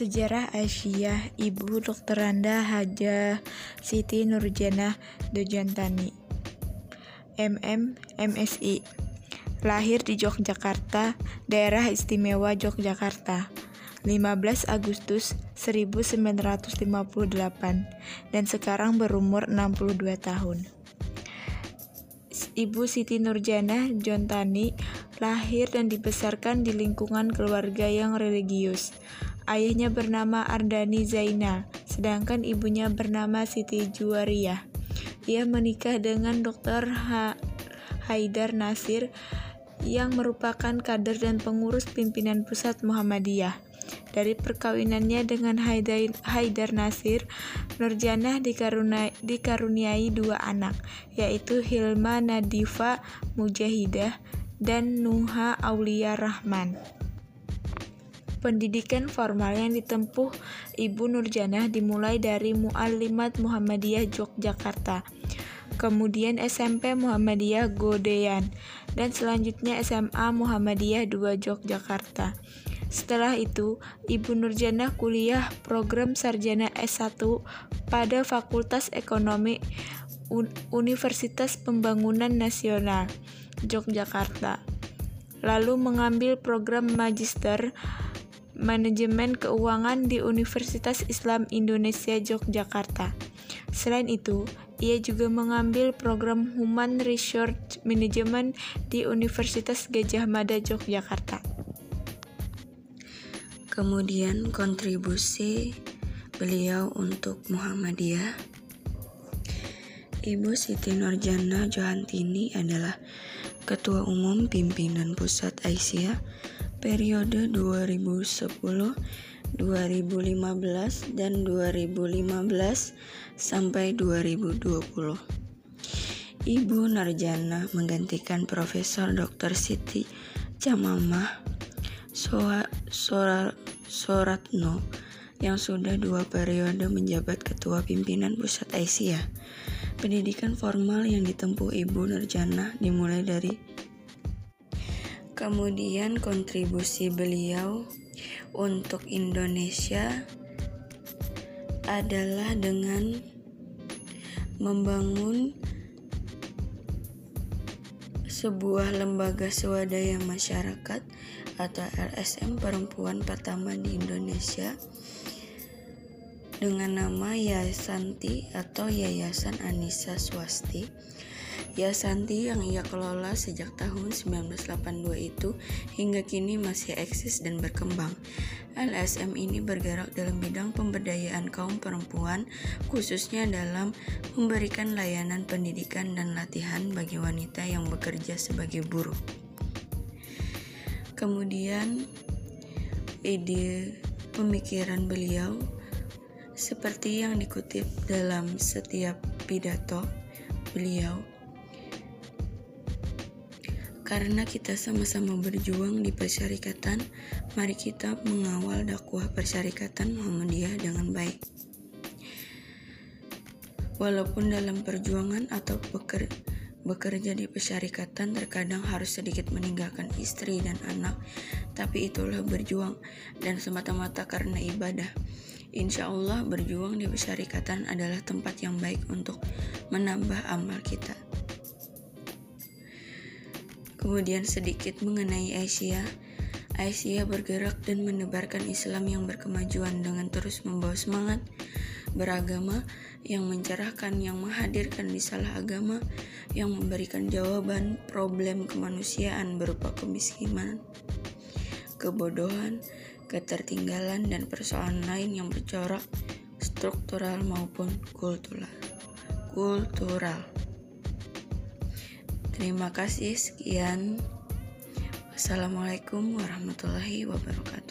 Sejarah Aisyah Ibu Dr. Randa Haja Siti Nurjana Dojantani MM MSI Lahir di Yogyakarta, Daerah Istimewa Yogyakarta 15 Agustus 1958 dan sekarang berumur 62 tahun. Ibu Siti Nurjana Jontani lahir dan dibesarkan di lingkungan keluarga yang religius. Ayahnya bernama Ardani Zainal, sedangkan ibunya bernama Siti Juwariyah. Ia menikah dengan Dr. Ha Haidar Nasir yang merupakan kader dan pengurus pimpinan pusat Muhammadiyah. Dari perkawinannya dengan Haidar, Nasir, Nurjanah dikaruniai dua anak, yaitu Hilma Nadifa Mujahidah dan Nuha Aulia Rahman. Pendidikan formal yang ditempuh Ibu Nurjanah dimulai dari Muallimat Muhammadiyah Yogyakarta, kemudian SMP Muhammadiyah Godean, dan selanjutnya SMA Muhammadiyah 2 Yogyakarta. Setelah itu, Ibu Nurjana kuliah program sarjana S1 pada Fakultas Ekonomi Universitas Pembangunan Nasional Yogyakarta. Lalu mengambil program magister manajemen keuangan di Universitas Islam Indonesia Yogyakarta. Selain itu, ia juga mengambil program Human Research Management di Universitas Gajah Mada Yogyakarta. Kemudian kontribusi beliau untuk Muhammadiyah. Ibu Siti Nurjana Johantini adalah Ketua Umum Pimpinan Pusat Aisyah periode 2010, 2015, dan 2015 sampai 2020. Ibu Nurjana menggantikan Profesor Dr. Siti Jamamah Soratno yang sudah dua periode menjabat Ketua Pimpinan Pusat Aisyah. Pendidikan formal yang ditempuh Ibu Nurjana dimulai dari Kemudian kontribusi beliau untuk Indonesia adalah dengan membangun sebuah lembaga swadaya masyarakat atau LSM perempuan pertama di Indonesia dengan nama Yayasanti atau Yayasan Anissa Swasti. Yayasanti yang ia kelola sejak tahun 1982 itu hingga kini masih eksis dan berkembang. LSM ini bergerak dalam bidang pemberdayaan kaum perempuan, khususnya dalam memberikan layanan pendidikan dan latihan bagi wanita yang bekerja sebagai buruh. Kemudian, ide pemikiran beliau seperti yang dikutip dalam setiap pidato beliau karena kita sama-sama berjuang di persyarikatan, mari kita mengawal dakwah persyarikatan Muhammadiyah dengan baik. Walaupun dalam perjuangan atau beker, bekerja di persyarikatan terkadang harus sedikit meninggalkan istri dan anak, tapi itulah berjuang dan semata-mata karena ibadah. Insya Allah berjuang di persyarikatan adalah tempat yang baik untuk menambah amal kita. Kemudian sedikit mengenai Aisyah. Aisyah bergerak dan menebarkan Islam yang berkemajuan dengan terus membawa semangat beragama yang mencerahkan, yang menghadirkan di salah agama, yang memberikan jawaban problem kemanusiaan berupa kemiskinan, kebodohan, ketertinggalan, dan persoalan lain yang bercorak struktural maupun kultural. kultural. Terima kasih, sekian. Wassalamualaikum warahmatullahi wabarakatuh.